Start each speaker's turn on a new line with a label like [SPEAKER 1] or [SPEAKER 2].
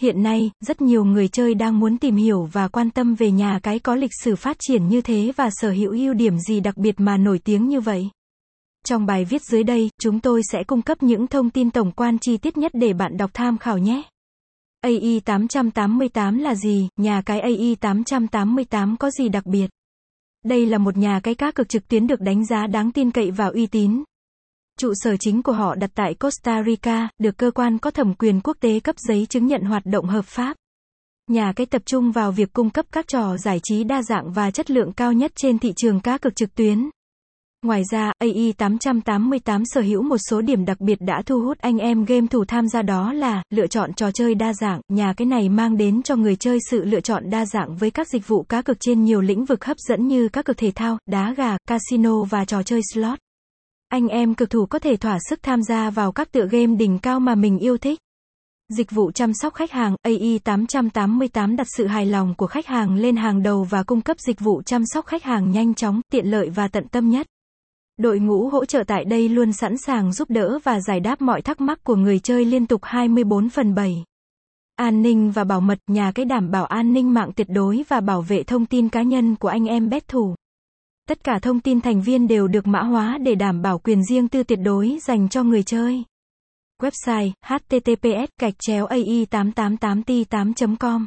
[SPEAKER 1] hiện nay, rất nhiều người chơi đang muốn tìm hiểu và quan tâm về nhà cái có lịch sử phát triển như thế và sở hữu ưu điểm gì đặc biệt mà nổi tiếng như vậy. Trong bài viết dưới đây, chúng tôi sẽ cung cấp những thông tin tổng quan chi tiết nhất để bạn đọc tham khảo nhé. AI 888 là gì? Nhà cái AI 888 có gì đặc biệt? Đây là một nhà cái cá cược trực tuyến được đánh giá đáng tin cậy và uy tín. Trụ sở chính của họ đặt tại Costa Rica, được cơ quan có thẩm quyền quốc tế cấp giấy chứng nhận hoạt động hợp pháp. Nhà cái tập trung vào việc cung cấp các trò giải trí đa dạng và chất lượng cao nhất trên thị trường cá cược trực tuyến. Ngoài ra, AI 888 sở hữu một số điểm đặc biệt đã thu hút anh em game thủ tham gia đó là, lựa chọn trò chơi đa dạng, nhà cái này mang đến cho người chơi sự lựa chọn đa dạng với các dịch vụ cá cược trên nhiều lĩnh vực hấp dẫn như các cược thể thao, đá gà, casino và trò chơi slot. Anh em cực thủ có thể thỏa sức tham gia vào các tựa game đỉnh cao mà mình yêu thích. Dịch vụ chăm sóc khách hàng AI 888 đặt sự hài lòng của khách hàng lên hàng đầu và cung cấp dịch vụ chăm sóc khách hàng nhanh chóng, tiện lợi và tận tâm nhất. Đội ngũ hỗ trợ tại đây luôn sẵn sàng giúp đỡ và giải đáp mọi thắc mắc của người chơi liên tục 24 phần 7. An ninh và bảo mật, nhà cái đảm bảo an ninh mạng tuyệt đối và bảo vệ thông tin cá nhân của anh em bet thủ. Tất cả thông tin thành viên đều được mã hóa để đảm bảo quyền riêng tư tuyệt đối dành cho người chơi. Website https gạch chéo ai 888 t 8 com